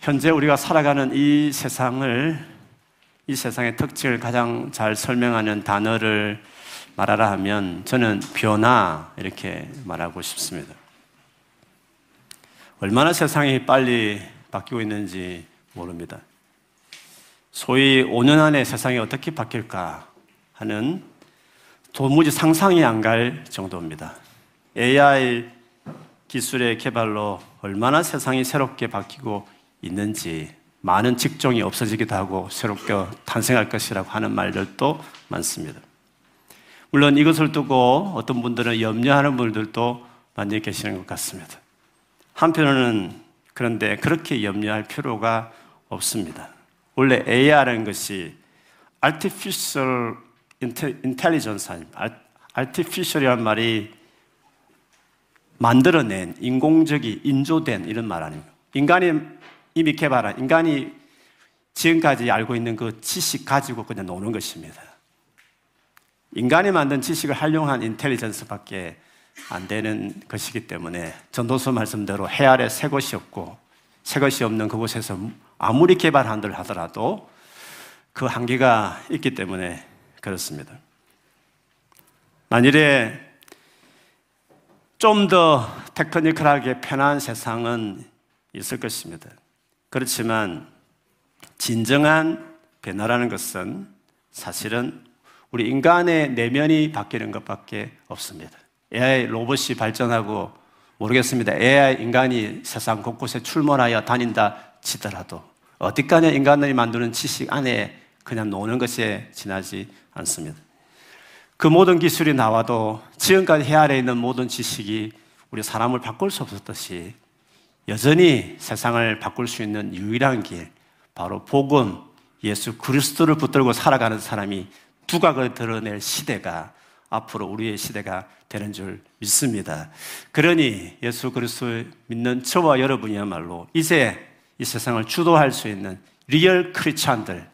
현재 우리가 살아가는 이 세상을 이 세상의 특징을 가장 잘 설명하는 단어를 말하라 하면 저는 변화 이렇게 말하고 싶습니다. 얼마나 세상이 빨리 바뀌고 있는지 모릅니다. 소위 5년 안에 세상이 어떻게 바뀔까 하는 도무지 상상이 안 갈 정도입니다. AI 기술의 개발로 얼마나 세상이 새롭게 바뀌고 있는지 많은 직종이 없어지기도 하고 새롭게 탄생할 것이라고 하는 말들도 많습니다. 물론 이것을 두고 어떤 분들은 염려하는 분들도 많이 계시는 것 같습니다. 한편으로는 그런데 그렇게 염려할 필요가 없습니다. 원래 AI라는 것이 Artificial Intelligence, Artificial이란 말이 만들어낸 인공적이 인조된 이런 말 아닙니까? 인간이 이미 개발한 인간이 지금까지 알고 있는 그 지식 가지고 그냥 노는 것입니다. 인간이 만든 지식을 활용한 인텔리전스밖에 안 되는 것이기 때문에 전도서 말씀대로 해 아래 새 것이 없고 새 것이 없는 그곳에서 아무리 개발한들 하더라도 그 한계가 있기 때문에 그렇습니다. 만일에 좀 더 테크니컬하게 편한 세상은 있을 것입니다. 그렇지만 진정한 변화라는 것은 사실은 우리 인간의 내면이 바뀌는 것밖에 없습니다. AI 로봇이 발전하고 모르겠습니다. AI 인간이 세상 곳곳에 출몰하여 다닌다 치더라도 어디까지 인간들이 만드는 지식 안에 그냥 노는 것에 지나지 않습니다. 그 모든 기술이 나와도 지금까지 해 아래 있는 모든 지식이 우리 사람을 바꿀 수 없었듯이 여전히 세상을 바꿀 수 있는 유일한 길, 바로 복음, 예수 그리스도를 붙들고 살아가는 사람이 두각을 드러낼 시대가 앞으로 우리의 시대가 되는 줄 믿습니다. 그러니 예수 그리스도를 믿는 저와 여러분이야말로 이제 이 세상을 주도할 수 있는 real Christian들,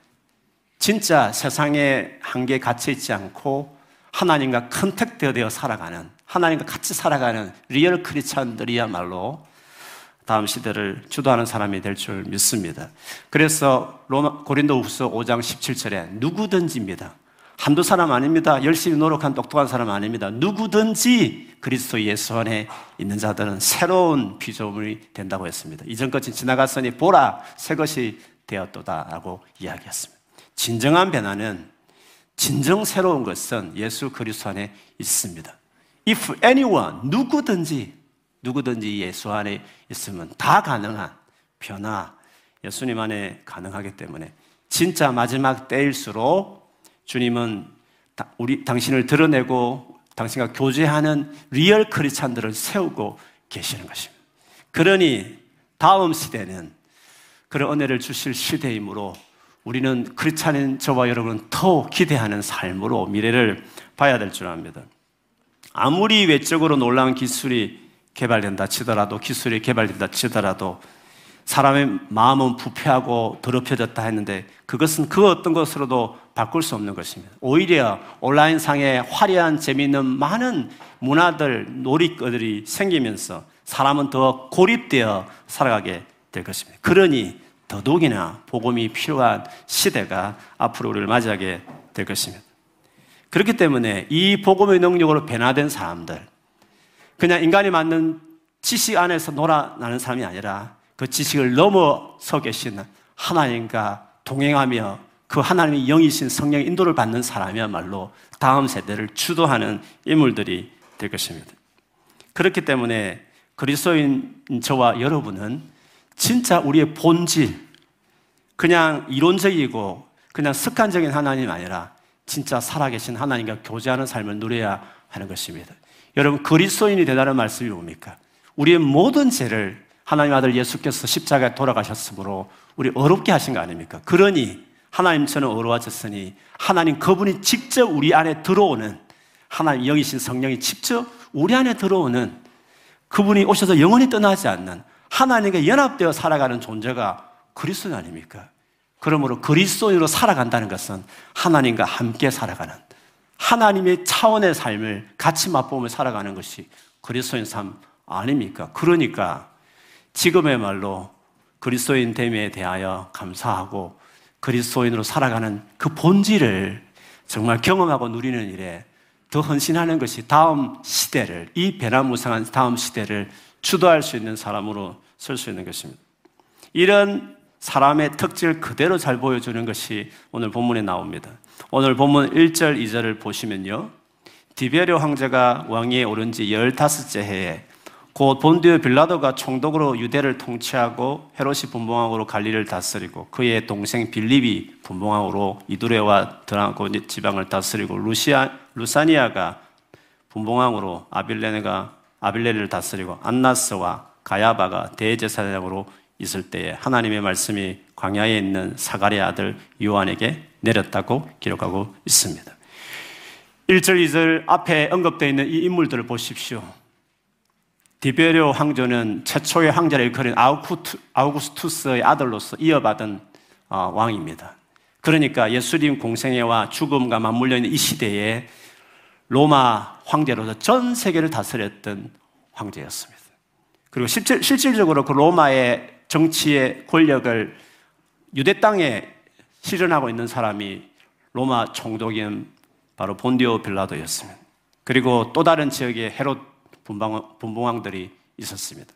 진짜 세상에 한계에 갇혀 있지 않고 하나님과 contact되어 살아가는 하나님과 같이 살아가는 real Christian들이야말로 다음 시대를 주도하는 사람이 될 줄 믿습니다. 그래서 고린도후서 5장 17절에 누구든지입니다. 한두 사람 아닙니다. 열심히 노력한 똑똑한 사람 아닙니다. 누구든지 그리스도 예수 안에 있는 자들은 새로운 피조물이 된다고 했습니다. 이전 것이 지나갔으니 보라 새 것이 되었도다라고 이야기했습니다. 진정한 변화는 진정 새로운 것은 예수 그리스도 안에 있습니다. If anyone 누구든지 누구든지 예수 안에 있으면 다 가능한 변화 예수님 안에 가능하기 때문에 진짜 마지막 때일수록 주님은 우리 당신을 드러내고 당신과 교제하는 real Christian들을 세우고 계시는 것입니다. 그러니 다음 시대는 그런 은혜를 주실 시대이므로 우리는 Christian인 저와 여러분은 더 기대하는 삶으로 미래를 봐야 될 줄 압니다. 아무리 외적으로 놀라운 기술이 개발된다 치더라도 기술이 개발된다 치더라도 사람의 마음은 부패하고 더럽혀졌다 했는데 그것은 그 어떤 것으로도 바꿀 수 없는 것입니다. 오히려 온라인 상에 화려한 재미있는 많은 문화들, 놀이거들이 생기면서 사람은 더 고립되어 살아가게 될 것입니다. 그러니 더더욱이나 복음이 필요한 시대가 앞으로 우리를 맞이하게 될 것입니다. 그렇기 때문에 이 복음의 능력으로 변화된 사람들, 그냥 인간이 만든 지식 안에서 놀아나는 사람이 아니라 그 지식을 넘어서 계신 하나님과 동행하며 그 하나님의 영이신 성령의 인도를 받는 사람이야말로 다음 세대를 주도하는 인물들이 될 것입니다. 그렇기 때문에 그리스도인 저와 여러분은 진짜 우리의 본질, 그냥 이론적이고 그냥 습관적인 하나님 아니라 진짜 살아계신 하나님과 교제하는 삶을 누려야 하는 것입니다. 여러분, 그리스도인이 되다는 말씀이 뭡니까? 우리의 모든 죄를 하나님 아들 예수께서 십자가에 돌아가셨으므로 우리 어렵게 하신 거 아닙니까? 그러니 하나님처럼 어려워졌으니 하나님 그분이 직접 우리 안에 들어오는 하나님 영이신 성령이 직접 우리 안에 들어오는 그분이 오셔서 영원히 떠나지 않는 하나님과 연합되어 살아가는 존재가 그리스도 아닙니까? 그러므로 그리스도인으로 살아간다는 것은 하나님과 함께 살아가는 하나님의 차원의 삶을 같이 맛보며 살아가는 것이 그리스도인 삶 아닙니까? 그러니까 지금의 말로 그리스도인 됨에 대하여 감사하고 그리스도인으로 살아가는 그 본질을 정말 경험하고 누리는 일에 더 헌신하는 것이 다음 시대를, 이 배나무상한 다음 시대를 주도할 수 있는 사람으로 설 수 있는 것입니다. 이런 사람의 특질 그대로 잘 보여주는 것이 오늘 본문에 나옵니다. 오늘 본문 1절, 2절을 보시면요. 디베르 황제가 왕위에 오른 지 15째 해에 곧 본디오 빌라도가 총독으로 유대를 통치하고 헤롯이 분봉왕으로 갈리를 다스리고 그의 동생 빌립이 분봉왕으로 이두레와 드라고 지방을 다스리고 루시아 루사니아가 분봉왕으로 아빌레네가 아빌레를 다스리고 안나스와 가야바가 대제사장으로 있을 때에 하나님의 말씀이 광야에 있는 사가랴 아들 요한에게 내렸다고 기록하고 있습니다. 1절, 2절 앞에 언급되어 있는 이 인물들을 보십시오. 디베리오 황조는 최초의 황제를 일컬은 아우구스투스의 아들로서 이어받은 어, 왕입니다. 그러니까 예수님 공생애와 죽음과 맞물려 있는 이 시대에 로마 황제로서 전 세계를 다스렸던 황제였습니다. 그리고 실질, 실질적으로 그 로마의 정치의 권력을 유대 땅에 실현하고 있는 사람이 로마 총독인 바로 본디오 빌라도였습니다. 그리고 또 다른 지역에 헤롯 분봉왕들이 있었습니다.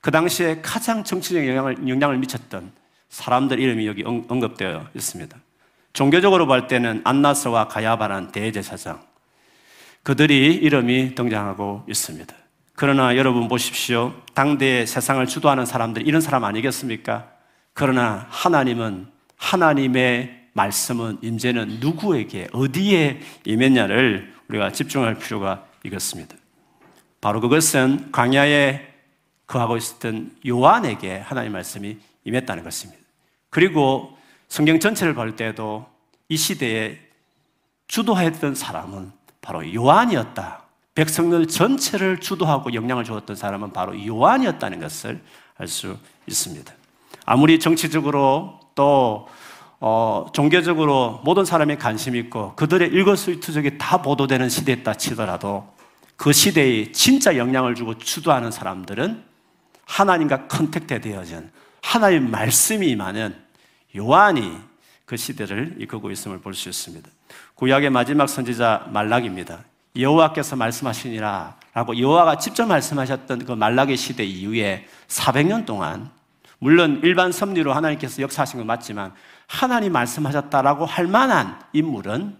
그 당시에 가장 정치적 영향을, 영향을 미쳤던 사람들 이름이 여기 언급되어 있습니다. 종교적으로 볼 때는 안나스와 가야바란 대제사장. 그들이 이름이 등장하고 있습니다. 그러나 여러분 보십시오. 당대의 세상을 주도하는 사람들, 이런 사람 아니겠습니까? 그러나 하나님은, 하나님의 말씀은, 임재는 누구에게, 어디에 임했냐를 우리가 집중할 필요가 있겠습니다. 바로 그것은 광야에 거하고 있었던 요한에게 하나님 말씀이 임했다는 것입니다. 그리고 성경 전체를 볼 때도 이 시대에 주도했던 사람은 바로 요한이었다. 백성들 전체를 주도하고 영향을 주었던 사람은 바로 요한이었다는 것을 알 수 있습니다. 아무리 정치적으로 또 어, 종교적으로 모든 사람이 관심 있고 그들의 일거수일투족이 다 보도되는 시대였다 치더라도 그 시대에 진짜 영향을 주고 주도하는 사람들은 하나님과 contact 되어진 하나님 말씀이 임하는 요한이 그 시대를 이끌고 있음을 볼 수 있습니다. 구약의 마지막 선지자 말라기입니다. 여호와께서 말씀하시니라 라고 여호와가 직접 말씀하셨던 그 말라기의 시대 이후에 400년 동안 물론 일반 섭리로 하나님께서 역사하신 건 맞지만 하나님 말씀하셨다라고 할 만한 인물은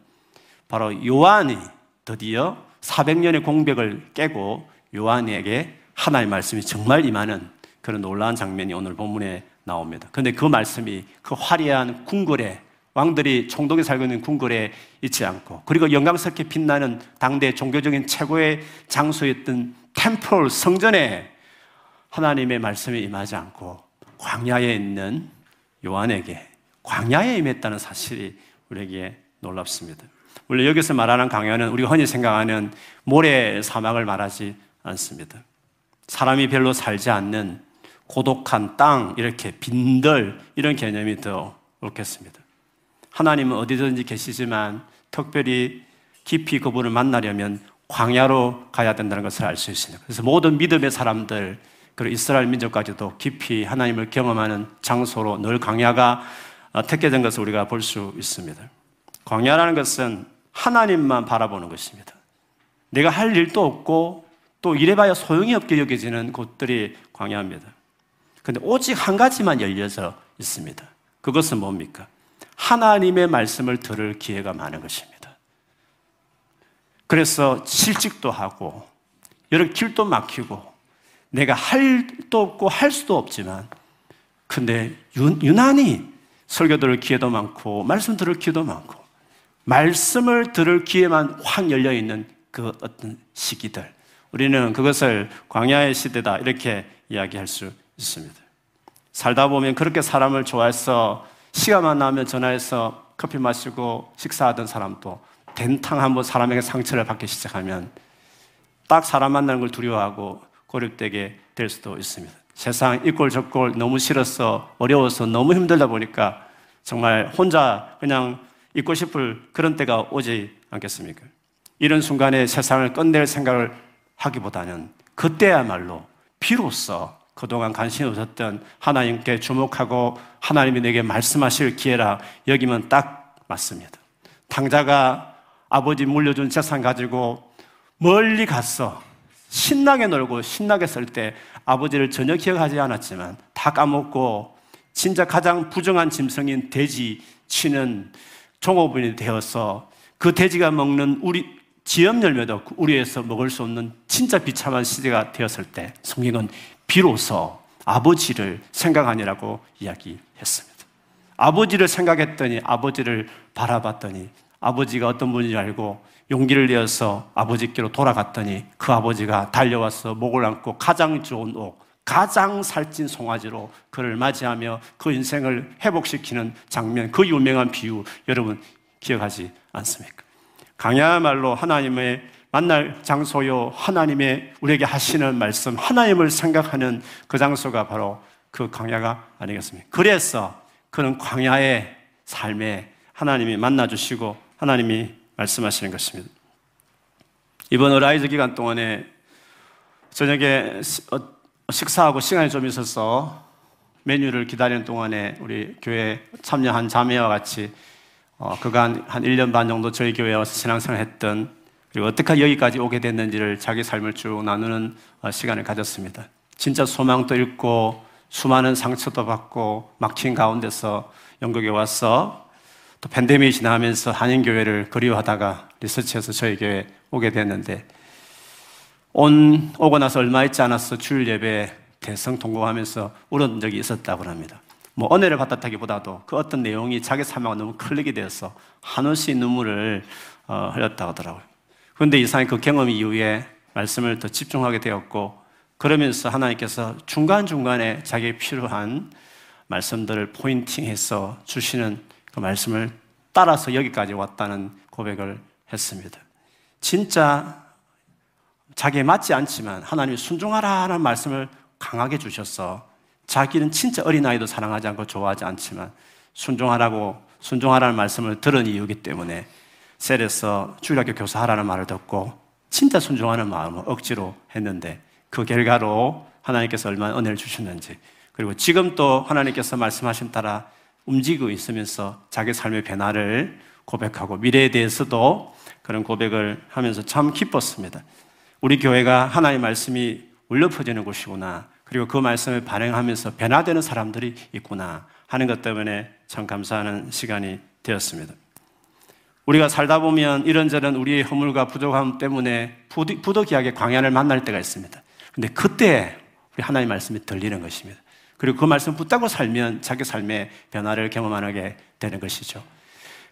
바로 요한이 드디어 400년의 공백을 깨고 요한에게 하나의 말씀이 정말 임하는 그런 놀라운 장면이 오늘 본문에 나옵니다. 그런데 그 말씀이 그 화려한 궁궐에 왕들이 총독이 살고 있는 궁궐에 있지 않고 그리고 영광스럽게 빛나는 당대 종교적인 최고의 장소였던 템플 성전에 하나님의 말씀이 임하지 않고 광야에 있는 요한에게 광야에 임했다는 사실이 우리에게 놀랍습니다. 물론 여기서 말하는 강연은 우리가 흔히 생각하는 모래 사막을 말하지 않습니다. 사람이 별로 살지 않는 고독한 땅, 이렇게 빈들, 이런 개념이 더 옳겠습니다. 하나님은 어디든지 계시지만 특별히 깊이 그분을 만나려면 광야로 가야 된다는 것을 알 수 있습니다. 그래서 모든 믿음의 사람들, 그리고 이스라엘 민족까지도 깊이 하나님을 경험하는 장소로 늘 광야가 택해진 것을 우리가 볼 수 있습니다. 광야라는 것은 하나님만 바라보는 것입니다. 내가 할 일도 없고 또 이래봐야 소용이 없게 여겨지는 곳들이 광야입니다. 근데 오직 한 가지만 열려져 있습니다. 그것은 뭡니까? 하나님의 말씀을 들을 기회가 많은 것입니다. 그래서 실직도 하고 여러 길도 막히고 내가 할 일도 없고 할 수도 없지만 근데 유난히 설교 들을 기회도 많고 말씀 들을 기회도 많고 말씀을 들을 기회만 확 열려 있는 그 어떤 시기들. 우리는 그것을 광야의 시대다 이렇게 이야기할 수 있습니다. 살다 보면 그렇게 사람을 좋아해서 시간만 나면 전화해서 커피 마시고 식사하던 사람도 된탕 한번 사람에게 상처를 받기 시작하면 딱 사람 만나는 걸 두려워하고 고립되게 될 수도 있습니다. 세상 이꼴 저꼴 너무 싫어서 어려워서 너무 힘들다 보니까 정말 혼자 그냥 있고 싶을 그런 때가 오지 않겠습니까? 이런 순간에 세상을 끝낼 생각을 하기보다는 그때야말로 비로소 그동안 관심이 없었던 하나님께 주목하고 하나님이 내게 말씀하실 기회라 여기면 딱 맞습니다. 탕자가 아버지 물려준 재산 가지고 멀리 갔어. 신나게 놀고 신나게 쓸 때 아버지를 전혀 기억하지 않았지만 다 까먹고 진짜 가장 부정한 짐승인 돼지 치는 종업원이 되어서 그 돼지가 먹는 우리 지엽 열매도 우리에서 먹을 수 없는 진짜 비참한 시대가 되었을 때 성경은 비로소 아버지를 생각하니라고 이야기했습니다. 아버지를 생각했더니 아버지를 바라봤더니 아버지가 어떤 분인지 알고 용기를 내어서 아버지께로 돌아갔더니 그 아버지가 달려와서 목을 안고 가장 좋은 옷, 가장 살찐 송아지로 그를 맞이하며 그 인생을 회복시키는 장면, 그 유명한 비유 여러분 기억하지 않습니까? 강야말로 하나님의 만날 장소요, 하나님의 우리에게 하시는 말씀, 하나님을 생각하는 그 장소가 바로 그 광야가 아니겠습니까? 그래서 그는 광야의 삶에 하나님이 만나 주시고 하나님이 말씀하시는 것입니다. 이번 Arise 기간 동안에 저녁에 어, 식사하고 시간이 좀 있어서 메뉴를 기다리는 동안에 우리 교회 참여한 자매와 같이 어, 그간 한 1년 반 정도 저희 교회에 와서 신앙생활 했던 그리고 어떻게 여기까지 오게 됐는지를 자기 삶을 쭉 나누는 어, 시간을 가졌습니다. 진짜 소망도 잃고 수많은 상처도 받고 막힌 가운데서 영국에 와서 또 팬데믹이 지나면서 한인교회를 그리워하다가 리서치해서 저희 교회 오게 됐는데 온, 오고 나서 얼마 있지 않았어 주일 예배 대성 통곡하면서 울은 적이 있었다고 합니다. 뭐 은혜를 받았다기보다도 그 어떤 내용이 자기 삶하고 너무 클릭이 되어서 한없이 눈물을 어, 흘렸다고 하더라고요. 그런데 이상하게 그 경험 이후에 말씀을 더 집중하게 되었고 그러면서 하나님께서 중간중간에 자기에 필요한 말씀들을 포인팅해서 주시는 그 말씀을 따라서 여기까지 왔다는 고백을 했습니다. 진짜 자기에 맞지 않지만 하나님이 순종하라는 말씀을 강하게 주셔서 자기는 진짜 어린아이도 사랑하지 않고 좋아하지 않지만 순종하라고 순종하라는 말씀을 들은 이유기 때문에 셀에서 주일학교 교사하라는 말을 듣고 진짜 순종하는 마음을 억지로 했는데 그 결과로 하나님께서 얼마나 은혜를 주셨는지 그리고 지금 또 하나님께서 말씀하신 따라 움직이고 있으면서 자기 삶의 변화를 고백하고 미래에 대해서도 그런 고백을 하면서 참 기뻤습니다. 우리 교회가 하나님의 말씀이 울려 퍼지는 곳이구나. 그리고 그 말씀을 발행하면서 변화되는 사람들이 있구나 하는 것 때문에 참 감사하는 시간이 되었습니다. 우리가 살다 보면 이런저런 우리의 허물과 부족함 때문에 부득이하게 광야를 만날 때가 있습니다. 근데 그때 우리 하나님의 말씀이 들리는 것입니다. 그리고 그 말씀 붙잡고 살면 자기 삶의 변화를 경험하게 되는 것이죠.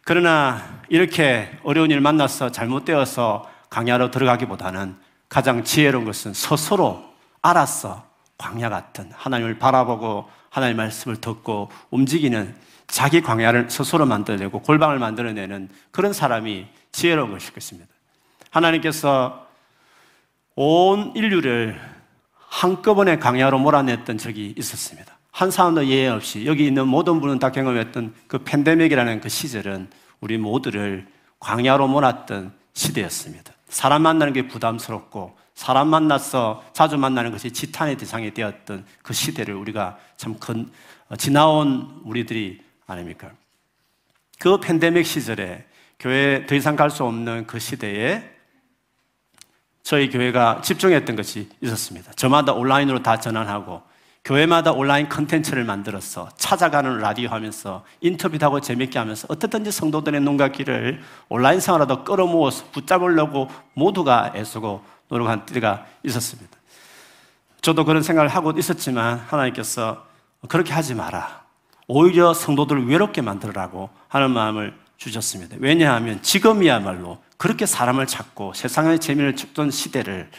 그러나 이렇게 어려운 일 만나서 잘못되어서 강야로 들어가기보다는 가장 지혜로운 것은 스스로 알았어. 광야 같은 하나님을 바라보고 하나님의 말씀을 듣고 움직이는 자기 광야를 스스로 만들어내고 골방을 만들어내는 그런 사람이 지혜로운 것일 것입니다. 하나님께서 온 인류를 한꺼번에 광야로 몰아냈던 적이 있었습니다. 한 사람도 예외 없이 여기 있는 모든 분은 다 경험했던 그 팬데믹이라는 그 시절은 우리 모두를 광야로 몰았던 시대였습니다. 사람 만나는 게 부담스럽고 사람 만나서 자주 만나는 것이 지탄의 대상이 되었던 그 시대를 우리가 참 큰, 어, 지나온 우리들이 아닙니까? 그 팬데믹 시절에 교회 더 이상 갈 수 없는 그 시대에 저희 교회가 집중했던 것이 있었습니다. 저마다 온라인으로 다 전환하고 교회마다 온라인 컨텐츠를 만들어서 찾아가는 라디오 하면서 인터뷰도 하고 재밌게 하면서 어떻든지 성도들의 눈과 귀를 온라인 상으로도 끌어모아서 붙잡으려고 모두가 애쓰고 노력한 때가 있었습니다. 저도 그런 생각을 하고 있었지만 하나님께서 그렇게 하지 마라. 오히려 성도들을 외롭게 만들라고 하는 마음을 주셨습니다. 왜냐하면 지금이야말로 그렇게 사람을 찾고 세상의 재미를 찾던 시대를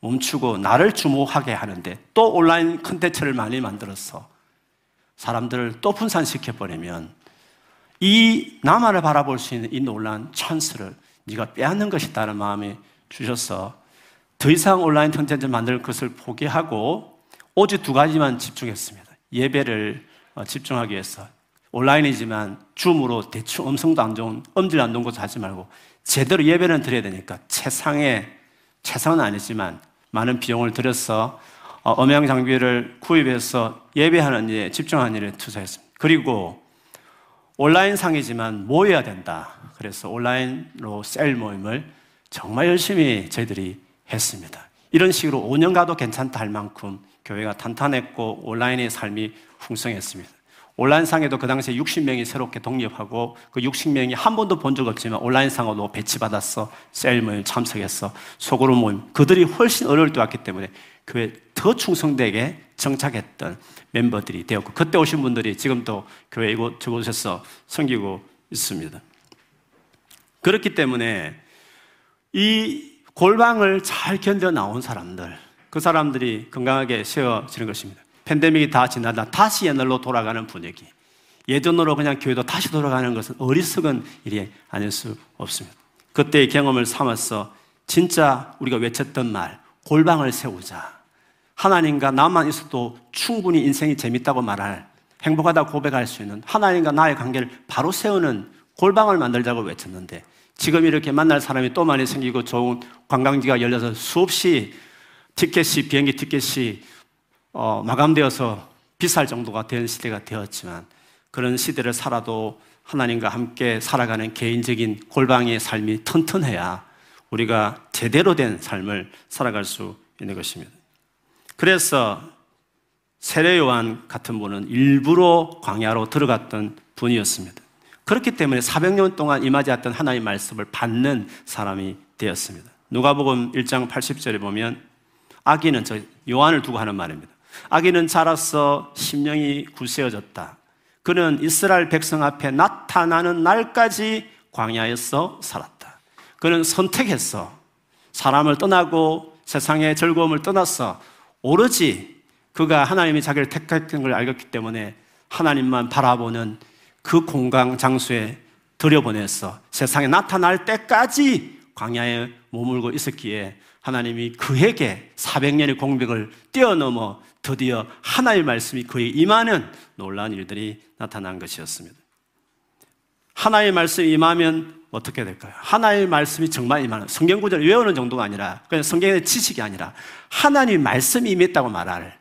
멈추고 나를 주목하게 하는데 또 온라인 컨텐츠를 많이 만들어서 사람들을 또 분산시켜 버리면 이 나만을 바라볼 수 있는 이 놀란 찬스를 네가 빼앗는 것이다는 마음이 주셔서 더 이상 온라인 컨텐츠 만들 것을 포기하고 오직 두 가지만 집중했습니다. 예배를 어, 집중하기 위해서 온라인이지만 줌으로 대충 음성도 안 좋은 음질 안 좋은 것도 하지 말고 제대로 예배는 드려야 되니까 최상의 최상은 아니지만 많은 비용을 들여서 어, 음향 장비를 구입해서 예배하는 일에 집중하는 일에 투자했습니다. 그리고 온라인 상이지만 모여야 된다. 그래서 온라인으로 셀 모임을 정말 열심히 저희들이 했습니다. 이런 식으로 5년 가도 괜찮다 할 만큼 교회가 탄탄했고 온라인의 삶이 풍성했습니다. 온라인상에도 그 당시에 60명이 새롭게 독립하고 그 60명이 한 번도 본 적 없지만 온라인상으로 배치받았어. 셀 모임 참석했어. 소그룹 모임. 그들이 훨씬 어려울 때 왔기 때문에 교회 더 충성되게 정착했던 멤버들이 되었고 그때 오신 분들이 지금도 교회 이곳 저곳에서 섬기고 있습니다. 그렇기 때문에 이 골방을 잘 견뎌 나온 사람들, 그 사람들이 건강하게 세워지는 것입니다. 팬데믹이 다 지나다 다시 옛날로 돌아가는 분위기. 예전으로 그냥 교회도 다시 돌아가는 것은 어리석은 일이 아닐 수 없습니다. 그때의 경험을 삼아서 진짜 우리가 외쳤던 말, 골방을 세우자. 하나님과 나만 있어도 충분히 인생이 재밌다고 말할, 행복하다고 고백할 수 있는 하나님과 나의 관계를 바로 세우는 골방을 만들자고 외쳤는데 지금 이렇게 만날 사람이 또 많이 생기고 좋은 관광지가 열려서 수없이 티켓이, 비행기 티켓이 어, 마감되어서 비쌀 정도가 된 시대가 되었지만 그런 시대를 살아도 하나님과 함께 살아가는 개인적인 골방의 삶이 튼튼해야 우리가 제대로 된 삶을 살아갈 수 있는 것입니다. 그래서 세례 요한 같은 분은 일부러 광야로 들어갔던 분이었습니다. 그렇기 때문에 400년 동안 임하지 않던 하나님의 말씀을 받는 사람이 되었습니다. 누가복음 1장 80절에 보면 아기는 저 요한을 두고 하는 말입니다. 아기는 자라서 심령이 굳세어졌다. 그는 이스라엘 백성 앞에 나타나는 날까지 광야에서 살았다. 그는 선택했어. 사람을 떠나고 세상의 즐거움을 떠났어. 오로지 그가 하나님이 자기를 택했던 걸 알겠기 때문에 하나님만 바라보는 그 공강 장소에 들여보냈어. 세상에 나타날 때까지 광야에 머물고 있었기에 하나님이 그에게 400년의 공백을 뛰어넘어 드디어 하나의 말씀이 그에 임하는 놀라운 일들이 나타난 것이었습니다. 하나의 말씀이 임하면 어떻게 될까요? 하나의 말씀이 정말 임하는 성경 구절을 외우는 정도가 아니라 그냥 성경의 지식이 아니라 하나님의 말씀이 임했다고 말할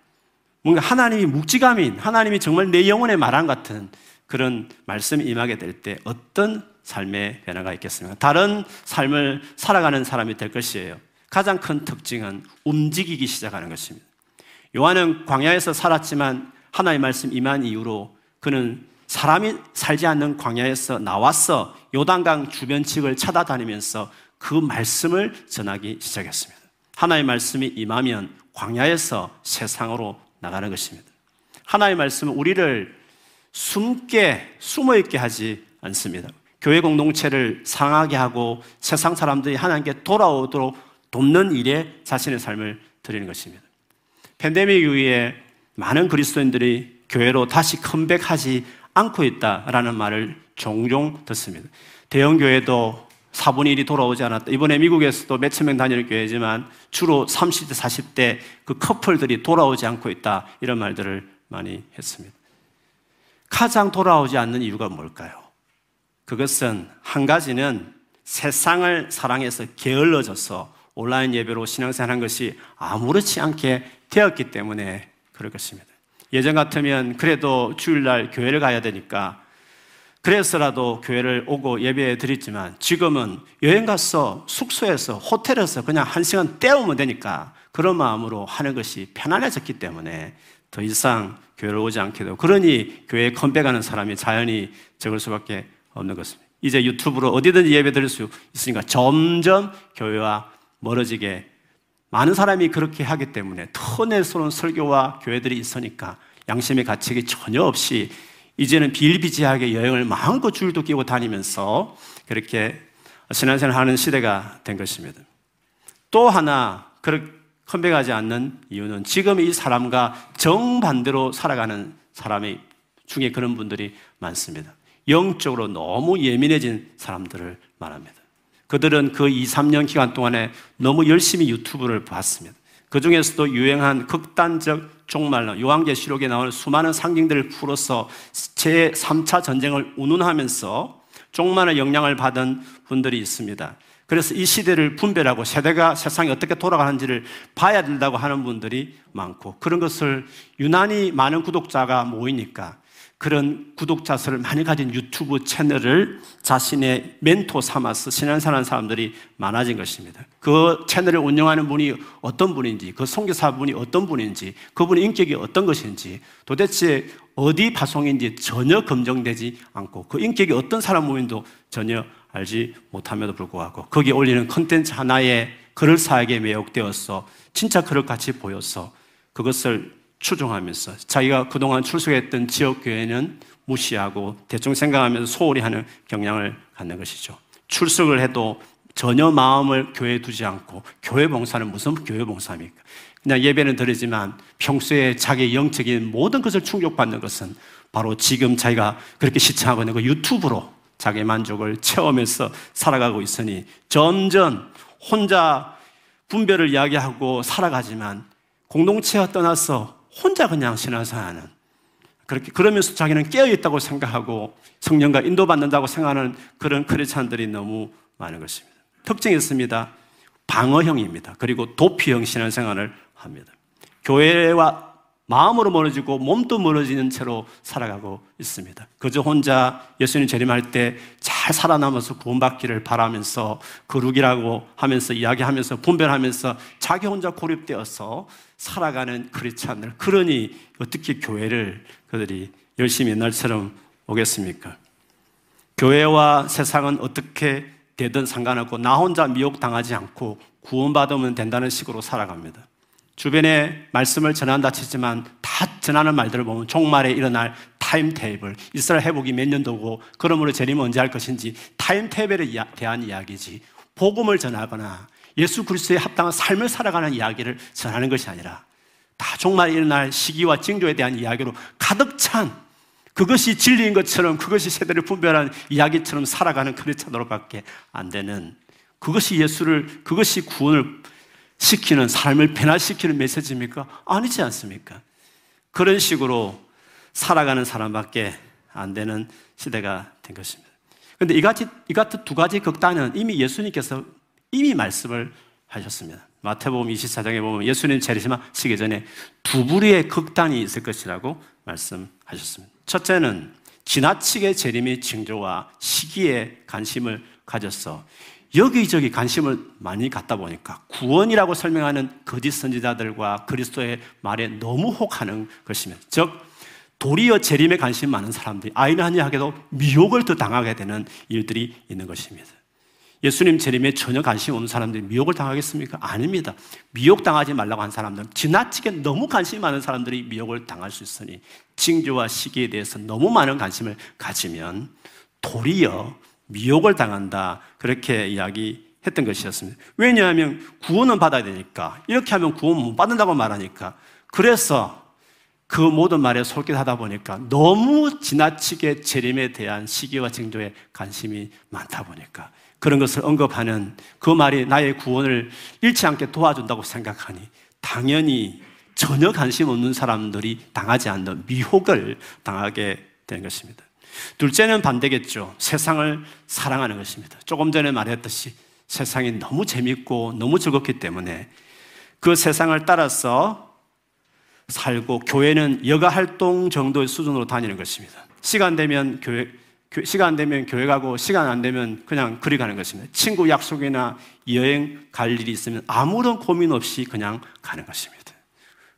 뭔가 하나님이 묵지감인 하나님이 정말 내 영혼에 말한 같은 그런 말씀이 임하게 될 때 어떤 삶의 변화가 있겠습니까? 다른 삶을 살아가는 사람이 될 것이에요. 가장 큰 특징은 움직이기 시작하는 것입니다. 요한은 광야에서 살았지만 하나의 말씀 임한 이후로 그는 사람이 살지 않는 광야에서 나와서 요단강 주변측을 찾아다니면서 그 말씀을 전하기 시작했습니다. 하나의 말씀이 임하면 광야에서 세상으로 나가는 것입니다. 하나의 말씀은 우리를 숨게, 숨어 있게 하지 않습니다. 교회 공동체를 상하게 하고 세상 사람들이 하나님께 돌아오도록 돕는 일에 자신의 삶을 드리는 것입니다. 팬데믹 이후에 많은 그리스도인들이 교회로 다시 컴백하지 않고 있다라는 말을 종종 듣습니다. 대형 교회도 4분의 1이 돌아오지 않았다. 이번에 미국에서도 몇천 명 다니는 교회지만 주로 30대, 40대 그 커플들이 돌아오지 않고 있다. 이런 말들을 많이 했습니다. 가장 돌아오지 않는 이유가 뭘까요? 그것은 한 가지는 세상을 사랑해서 게을러져서 온라인 예배로 신앙생활 한 것이 아무렇지 않게 되었기 때문에 그럴 것입니다. 예전 같으면 그래도 주일날 교회를 가야 되니까 그래서라도 교회를 오고 예배 드렸지만 지금은 여행 가서 숙소에서 호텔에서 그냥 한 시간 때우면 되니까 그런 마음으로 하는 것이 편안해졌기 때문에 더 이상 교회를 오지 않게 되고 그러니 교회에 컴백하는 사람이 자연히 적을 수밖에 없는 것입니다. 이제 유튜브로 어디든지 예배 드릴 수 있으니까 점점 교회와 멀어지게 많은 사람이 그렇게 하기 때문에 터내서는 설교와 교회들이 있으니까 양심의 가책이 전혀 없이 이제는 비일비재하게 여행을 마음껏 줄도 끼고 다니면서 그렇게 신앙생활 하는 시대가 된 것입니다. 또 하나 그렇게 컴백하지 않는 이유는 지금 이 사람과 정반대로 살아가는 사람이 중에 그런 분들이 많습니다. 영적으로 너무 예민해진 사람들을 말합니다. 그들은 그 2, 3년 기간 동안에 너무 열심히 유튜브를 봤습니다. 그 중에서도 유행한 극단적 종말론, 요한계시록에 나오는 수많은 상징들을 풀어서 제3차 전쟁을 운운하면서 종말의 영향을 받은 분들이 있습니다. 그래서 이 시대를 분별하고 세대가 세상이 어떻게 돌아가는지를 봐야 된다고 하는 분들이 많고 그런 것을 유난히 많은 구독자가 모이니까 그런 구독자 수를 많이 가진 유튜브 채널을 자신의 멘토 삼아서 신앙사는 사람들이 많아진 것입니다. 그 채널을 운영하는 분이 어떤 분인지, 그 선교사분이 어떤 분인지, 그분의 인격이 어떤 것인지, 도대체 어디 파송인지 전혀 검증되지 않고 그 인격이 어떤 사람 모임도 전혀 알지 못함에도 불구하고 거기에 올리는 컨텐츠 하나에 그럴사하게 매혹되어서 진짜 그럴 같이 보여서 그것을 추종하면서 자기가 그동안 출석했던 지역교회는 무시하고 대충 생각하면서 소홀히 하는 경향을 갖는 것이죠. 출석을 해도 전혀 마음을 교회에 두지 않고 교회 봉사는 무슨 교회 봉사입니까? 그냥 예배는 드리지만 평소에 자기의 영적인 모든 것을 충족받는 것은 바로 지금 자기가 그렇게 시청하고 있는 그 유튜브로 자기 만족을 채우면서 살아가고 있으니 점점 혼자 분별을 이야기하고 살아가지만 공동체와 떠나서 혼자 그냥 신앙생활하는 그렇게 그러면서 자기는 깨어 있다고 생각하고 성령과 인도받는다고 생각하는 그런 크리스찬들이 너무 많은 것입니다. 특징이 있습니다. 방어형입니다. 그리고 도피형 신앙생활을 합니다. 교회와 마음으로 멀어지고 몸도 멀어지는 채로 살아가고 있습니다. 그저 혼자 예수님 재림할 때 잘 살아남아서 구원받기를 바라면서 거룩이라고 하면서 이야기하면서 분별하면서 자기 혼자 고립되어서 살아가는 크리스찬들. 그러니 어떻게 교회를 그들이 열심히 옛날처럼 오겠습니까? 교회와 세상은 어떻게 되든 상관없고 나 혼자 미혹당하지 않고 구원받으면 된다는 식으로 살아갑니다. 주변에 말씀을 전한다 치지만 다 전하는 말들을 보면 종말에 일어날 타임테이블, 이스라엘 회복이 몇 년도고 그러므로 재림은 언제 할 것인지 타임테이블에 대한 이야기지. 복음을 전하거나 예수 그리스도에 합당한 삶을 살아가는 이야기를 전하는 것이 아니라 다 종말에 일어날 시기와 징조에 대한 이야기로 가득 찬 그것이 진리인 것처럼 그것이 세대를 분별하는 이야기처럼 살아가는 크리스찬으로밖에 안 되는 그것이 예수를 그것이 구원을 시키는 삶을 변화시키는 메시지입니까? 아니지 않습니까? 그런 식으로 살아가는 사람밖에 안 되는 시대가 된 것입니다. 그런데 이 같이 이 같은 두 가지 극단은 이미 예수님께서 이미 말씀을 하셨습니다. 마태복음 24장에 보면 예수님 재림하 시기 전에 두 부류의 극단이 있을 것이라고 말씀하셨습니다. 첫째는 지나치게 재림의 징조와 시기에 관심을 가졌어 여기저기 관심을 많이 갖다 보니까 구원이라고 설명하는 거짓 선지자들과 그리스도의 말에 너무 혹하는 것이며 즉 도리어 재림에 관심 많은 사람들이 아이러니하게도 미혹을 더 당하게 되는 일들이 있는 것입니다. 예수님 재림에 전혀 관심 없는 사람들이 미혹을 당하겠습니까? 아닙니다. 미혹 당하지 말라고 한 사람들은 지나치게 너무 관심이 많은 사람들이 미혹을 당할 수 있으니 징조와 시기에 대해서 너무 많은 관심을 가지면 도리어 미혹을 당한다. 그렇게 이야기했던 것이었습니다. 왜냐하면 구원은 받아야 되니까. 이렇게 하면 구원 못 받는다고 말하니까. 그래서 그 모든 말에 솔깃하다 보니까 너무 지나치게 재림에 대한 시기와 징조에 관심이 많다 보니까 그런 것을 언급하는 그 말이 나의 구원을 잃지 않게 도와준다고 생각하니 당연히 전혀 관심 없는 사람들이 당하지 않는 미혹을 당하게 된 것입니다. 둘째는 반대겠죠. 세상을 사랑하는 것입니다. 조금 전에 말했듯이 세상이 너무 재밌고 너무 즐겁기 때문에 그 세상을 따라서 살고 교회는 여가 활동 정도의 수준으로 다니는 것입니다. 시간 되면 교회 시간 되면 교회 가고 시간 안 되면 그냥 그리 가는 것입니다. 친구 약속이나 여행 갈 일이 있으면 아무런 고민 없이 그냥 가는 것입니다.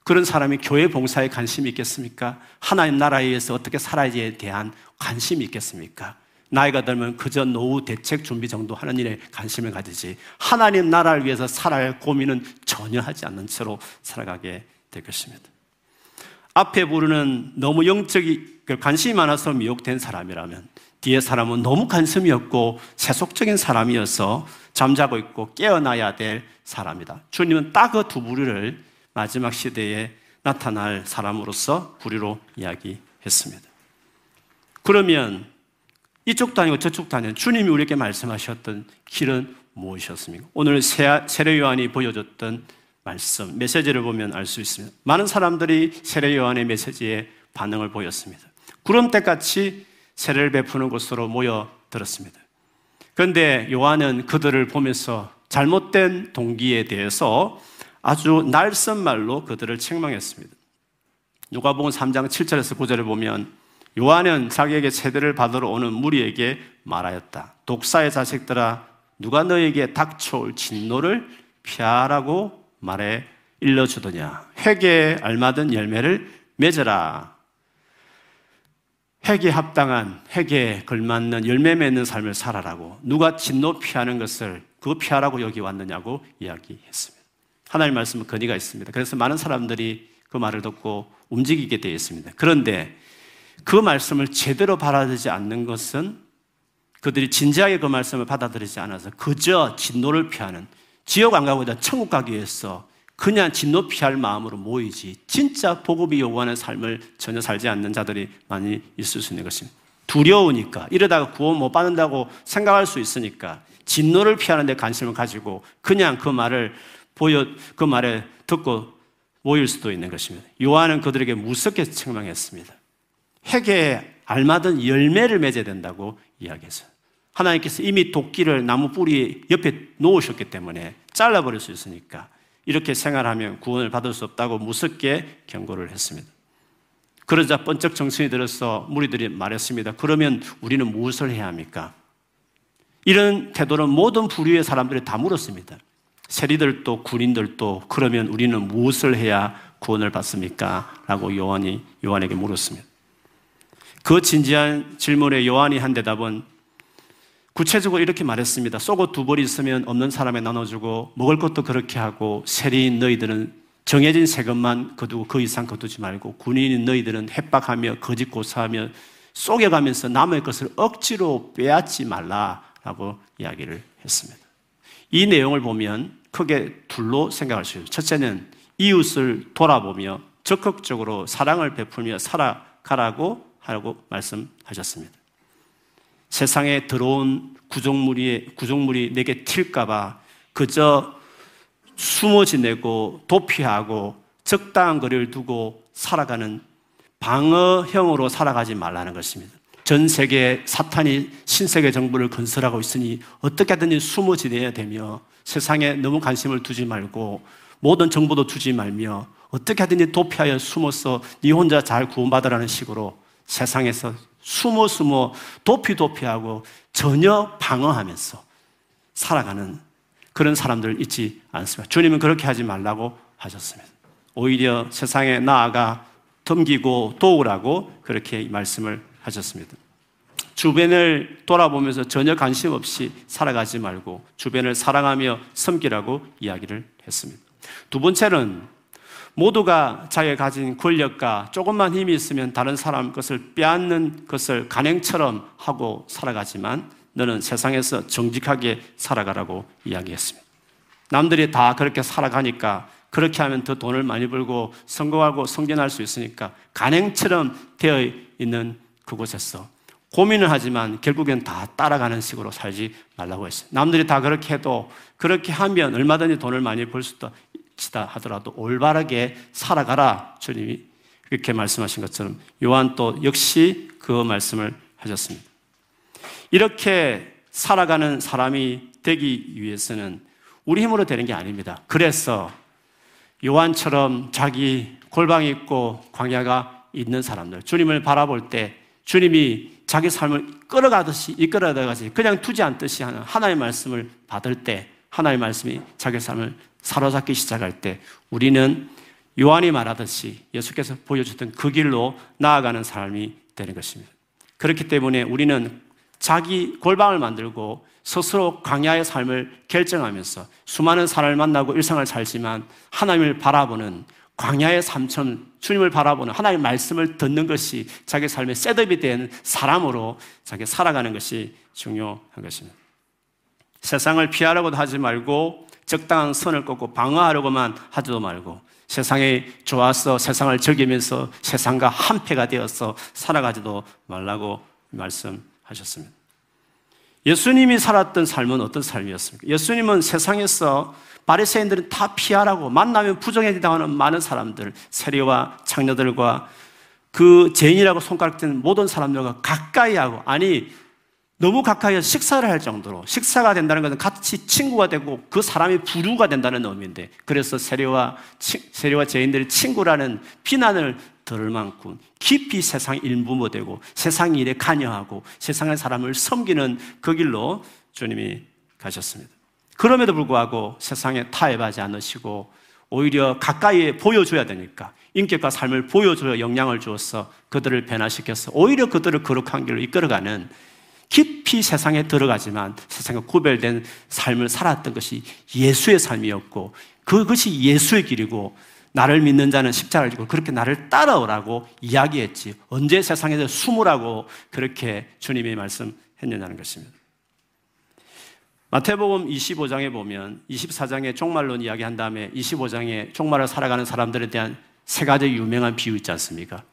그런 사람이 교회 봉사에 관심이 있겠습니까? 하나님 나라에 의해서 어떻게 살아야지에 대한 관심이 있겠습니까? 나이가 들면 그저 노후 대책 준비 정도 하는 일에 관심을 가지지 하나님 나라를 위해서 살아야 고민은 전혀 하지 않는 채로 살아가게 될 것입니다. 앞에 부르는 너무 영적이 그 관심이 많아서 미혹된 사람이라면 뒤에 사람은 너무 관심이 없고 세속적인 사람이어서 잠자고 있고 깨어나야 될 사람이다. 주님은 딱 그 두 부류를 마지막 시대에 나타날 사람으로서 부류로 이야기했습니다. 그러면 이쪽도 아니고 저쪽도 아니고 주님이 우리에게 말씀하셨던 길은 무엇이었습니까? 오늘 세례 요한이 보여줬던 말씀, 메시지를 보면 알 수 있습니다. 많은 사람들이 세례 요한의 메시지에 반응을 보였습니다. 구름대같이 세례를 베푸는 곳으로 모여들었습니다. 그런데 요한은 그들을 보면서 잘못된 동기에 대해서 아주 날선 말로 그들을 책망했습니다. 누가복음 3장 7절에서 9절을 보면 요한은 자기에게 세대를 받으러 오는 무리에게 말하였다. 독사의 자식들아 누가 너에게 닥쳐올 진노를 피하라고 말해 일러주더냐. 회개에 알맞은 열매를 맺어라. 회개 합당한 회개에 걸맞는 열매 맺는 삶을 살아라고 누가 진노 피하는 것을 그 피하라고 여기 왔느냐고 이야기했습니다. 하나님 말씀은 근의가 있습니다. 그래서 많은 사람들이 그 말을 듣고 움직이게 되어 있습니다. 그런데 그 말씀을 제대로 받아들이지 않는 것은 그들이 진지하게 그 말씀을 받아들이지 않아서 그저 진노를 피하는 지옥 안 가고 천국 가기 위해서 그냥 진노 피할 마음으로 모이지 진짜 복음이 요구하는 삶을 전혀 살지 않는 자들이 많이 있을 수 있는 것입니다. 두려우니까 이러다가 구원 못 받는다고 생각할 수 있으니까 진노를 피하는 데 관심을 가지고 그냥 그 말을 보여 그 말에 듣고 모일 수도 있는 것입니다. 요한은 그들에게 무섭게 책망했습니다. 회개에 알맞은 열매를 맺어야 된다고 이야기했어요. 하나님께서 이미 도끼를 나무 뿌리 옆에 놓으셨기 때문에 잘라버릴 수 있으니까 이렇게 생활하면 구원을 받을 수 없다고 무섭게 경고를 했습니다. 그러자 번쩍 정신이 들어서 무리들이 말했습니다. 그러면 우리는 무엇을 해야 합니까? 이런 태도는 모든 부류의 사람들이 다 물었습니다. 세리들도 군인들도 그러면 우리는 무엇을 해야 구원을 받습니까? 라고 요한이 요한에게 물었습니다. 그 진지한 질문에 요한이 한 대답은 구체적으로 이렇게 말했습니다. 속옷 두 벌이 있으면 없는 사람에 나눠주고 먹을 것도 그렇게 하고 세리인 너희들은 정해진 세금만 거두고 그 이상 거두지 말고 군인인 너희들은 협박하며 거짓 고사하며 속여가면서 남의 것을 억지로 빼앗지 말라라고 이야기를 했습니다. 이 내용을 보면 크게 둘로 생각할 수 있어요. 첫째는 이웃을 돌아보며 적극적으로 사랑을 베풀며 살아가라고 하라고 말씀하셨습니다. 세상에 들어온 구종물이, 구종물이 내게 튈까봐 그저 숨어 지내고 도피하고 적당한 거리를 두고 살아가는 방어형으로 살아가지 말라는 것입니다. 전 세계 사탄이 신세계 정부를 건설하고 있으니 어떻게든 숨어 지내야 되며 세상에 너무 관심을 두지 말고 모든 정보도 두지 말며 어떻게 하든지 도피하여 숨어서 네 혼자 잘 구원받으라는 식으로 세상에서 숨어 숨어 도피 도피하고 전혀 방어하면서 살아가는 그런 사람들 있지 않습니다. 주님은 그렇게 하지 말라고 하셨습니다. 오히려 세상에 나아가 덤기고 도우라고 그렇게 말씀을 하셨습니다. 주변을 돌아보면서 전혀 관심 없이 살아가지 말고 주변을 사랑하며 섬기라고 이야기를 했습니다. 두 번째는 모두가 자기가 가진 권력과 조금만 힘이 있으면 다른 사람 것을 빼앗는 것을 간행처럼 하고 살아가지만 너는 세상에서 정직하게 살아가라고 이야기했습니다. 남들이 다 그렇게 살아가니까 그렇게 하면 더 돈을 많이 벌고 성공하고 성전할 수 있으니까 간행처럼 되어 있는 그곳에서 고민을 하지만 결국엔 다 따라가는 식으로 살지 말라고 했어요. 남들이 다 그렇게 해도 그렇게 하면 얼마든지 돈을 많이 벌 수도 있다 하더라도 올바르게 살아가라. 주님이 그렇게 말씀하신 것처럼 요한 또 역시 그 말씀을 하셨습니다. 이렇게 살아가는 사람이 되기 위해서는 우리 힘으로 되는 게 아닙니다. 그래서 요한처럼 자기 골방이 있고 광야가 있는 사람들, 주님을 바라볼 때 주님이 자기 삶을 끌어가듯이 이끌어가듯이 그냥 두지 않듯이 하는 하나의 말씀을 받을 때 하나의 말씀이 자기 삶을 사로잡기 시작할 때 우리는 요한이 말하듯이 예수께서 보여주던 그 길로 나아가는 삶이 되는 것입니다. 그렇기 때문에 우리는 자기 골방을 만들고 스스로 강야의 삶을 결정하면서 수많은 사람을 만나고 일상을 살지만 하나님을 바라보는 광야의 삶처럼 주님을 바라보는 하나님의 말씀을 듣는 것이 자기 삶의 셋업이 된 사람으로 자기 살아가는 것이 중요한 것입니다. 세상을 피하려고도 하지 말고 적당한 선을 꺾고 방어하려고만 하지도 말고 세상에 좋아서 세상을 즐기면서 세상과 한패가 되어서 살아가지도 말라고 말씀하셨습니다. 예수님이 살았던 삶은 어떤 삶이었습니까? 예수님은 세상에서 바리새인들은 다 피하라고 만나면 부정해 당하는 많은 사람들, 세리와 창녀들과 그 죄인이라고 손가락 든 모든 사람들과 가까이 하고 아니 너무 가까이서 식사를 할 정도로 식사가 된다는 것은 같이 친구가 되고 그 사람이 부류가 된다는 의미인데 그래서 세례와 세례와 죄인들의 친구라는 비난을 들을 만큼 깊이 세상 일부모되고 세상 일에 관여하고 세상의 사람을 섬기는 그 길로 주님이 가셨습니다. 그럼에도 불구하고 세상에 타협하지 않으시고 오히려 가까이에 보여줘야 되니까 인격과 삶을 보여줘야 영향을 주어서 그들을 변화시켜서 오히려 그들을 거룩한 길로 이끌어가는 깊이 세상에 들어가지만 세상에 구별된 삶을 살았던 것이 예수의 삶이었고 그것이 예수의 길이고 나를 믿는 자는 십자가를 지고 그렇게 나를 따라오라고 이야기했지 언제 세상에서 숨으라고 그렇게 주님이 말씀했느냐는 것입니다. 마태복음 25장에 보면 24장에 종말론 이야기한 다음에 25장에 종말을 살아가는 사람들에 대한 세 가지 유명한 비유 있지 않습니까?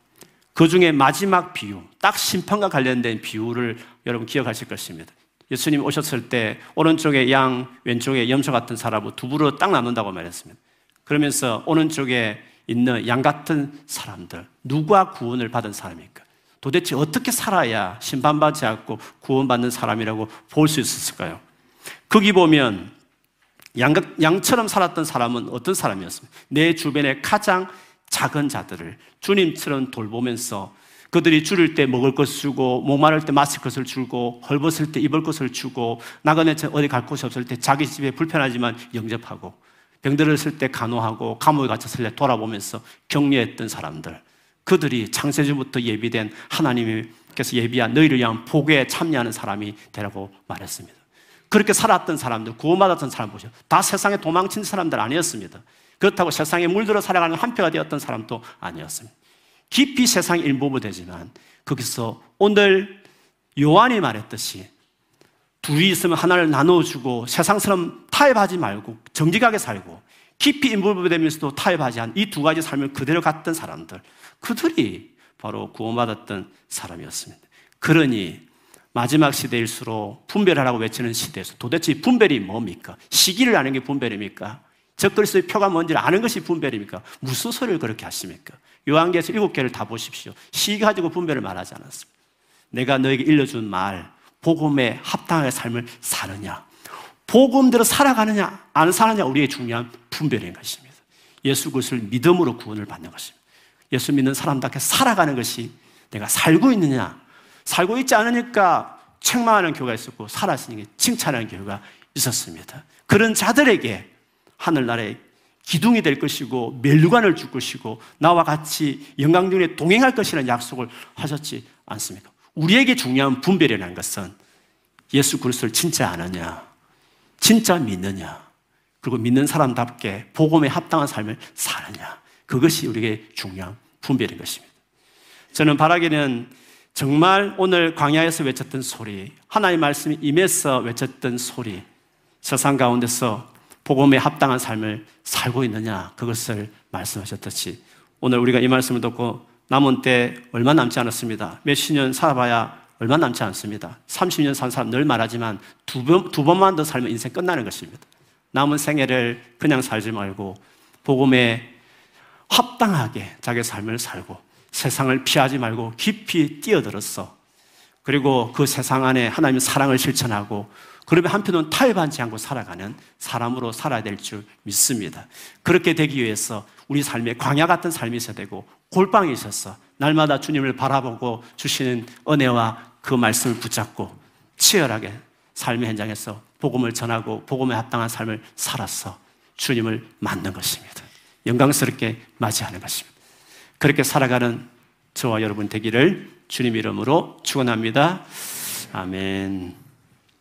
그 중에 마지막 비유, 딱 심판과 관련된 비유를 여러분 기억하실 것입니다. 예수님 오셨을 때 오른쪽에 양, 왼쪽에 염소 같은 사람을 두부로 딱 나눈다고 말했습니다. 그러면서 오른쪽에 있는 양 같은 사람들, 누가 구원을 받은 사람입니까? 도대체 어떻게 살아야 심판받지 않고 구원받는 사람이라고 볼 수 있었을까요? 거기 보면 양, 양처럼 살았던 사람은 어떤 사람이었습니까? 내 주변에 가장 작은 자들을 주님처럼 돌보면서 그들이 줄일 때 먹을 것을 주고 목마를 때 마실 것을 주고 헐벗을 때 입을 것을 주고 나그네 어디 갈 곳이 없을 때 자기 집에 불편하지만 영접하고 병들었을 때 간호하고 감옥에 갇혔을 때 돌아보면서 격려했던 사람들 그들이 창세주부터 예비된 하나님께서 예비한 너희를 위한 복에 참여하는 사람이 되라고 말했습니다. 그렇게 살았던 사람들, 구원받았던 사람 보죠. 다 세상에 도망친 사람들 아니었습니다. 그렇다고 세상에 물들어 살아가는 한패가 되었던 사람도 아니었습니다. 깊이 세상 일부분 되지만 거기서 오늘 요한이 말했듯이 둘이 있으면 하나를 나눠주고 세상처럼 타협하지 말고 정직하게 살고 깊이 인volve 되면서도 타협하지 않은 이 두 가지 삶을 그대로 갔던 사람들 그들이 바로 구원받았던 사람이었습니다. 그러니 마지막 시대일수록 분별하라고 외치는 시대에서 도대체 분별이 뭡니까? 시기를 아는 게 분별입니까? 적그리스도의 표가 뭔지를 아는 것이 분별입니까? 무슨 소리를 그렇게 하십니까? 요한계에서 일곱 개를 다 보십시오. 시 가지고 분별을 말하지 않았습니다. 내가 너에게 일러준 말, 복음에 합당하게 삶을 사느냐, 복음대로 살아가느냐, 안 사느냐, 우리의 중요한 분별인 것입니다. 예수 그리스도를 믿음으로 구원을 받는 것입니다. 예수 믿는 사람답게 살아가는 것이 내가 살고 있느냐, 살고 있지 않으니까 책망하는 교회가 있었고, 살았으니까 칭찬하는 교회가 있었습니다. 그런 자들에게 하늘나라의 기둥이 될 것이고 멸류관을 줄 것이고 나와 같이 영광 중에 동행할 것이라는 약속을 하셨지 않습니까? 우리에게 중요한 분별이라는 것은 예수 그리스도를 진짜 아느냐, 진짜 믿느냐, 그리고 믿는 사람답게 복음에 합당한 삶을 사느냐, 그것이 우리에게 중요한 분별인 것입니다. 저는 바라기는 정말 오늘 광야에서 외쳤던 소리, 하나님의 말씀이 임해서 외쳤던 소리, 세상 가운데서 복음에 합당한 삶을 살고 있느냐 그것을 말씀하셨듯이 오늘 우리가 이 말씀을 듣고 남은 때 얼마 남지 않았습니다. 몇십 년 살아봐야 얼마 남지 않습니다. 30년 산 사람 늘 말하지만 두, 번, 두 번만 더 살면 인생 끝나는 것입니다. 남은 생애를 그냥 살지 말고 복음에 합당하게 자기 삶을 살고 세상을 피하지 말고 깊이 뛰어들었어. 그리고 그 세상 안에 하나님의 사랑을 실천하고 그러면 한편은 타협하지 않고 살아가는 사람으로 살아야 될 줄 믿습니다. 그렇게 되기 위해서 우리 삶에 광야 같은 삶이 있어야 되고 골방에 있어서 날마다 주님을 바라보고 주시는 은혜와 그 말씀을 붙잡고 치열하게 삶의 현장에서 복음을 전하고 복음에 합당한 삶을 살아서 주님을 만난 것입니다. 영광스럽게 맞이하는 것입니다. 그렇게 살아가는 저와 여러분 되기를 주님 이름으로 축원합니다. 아멘.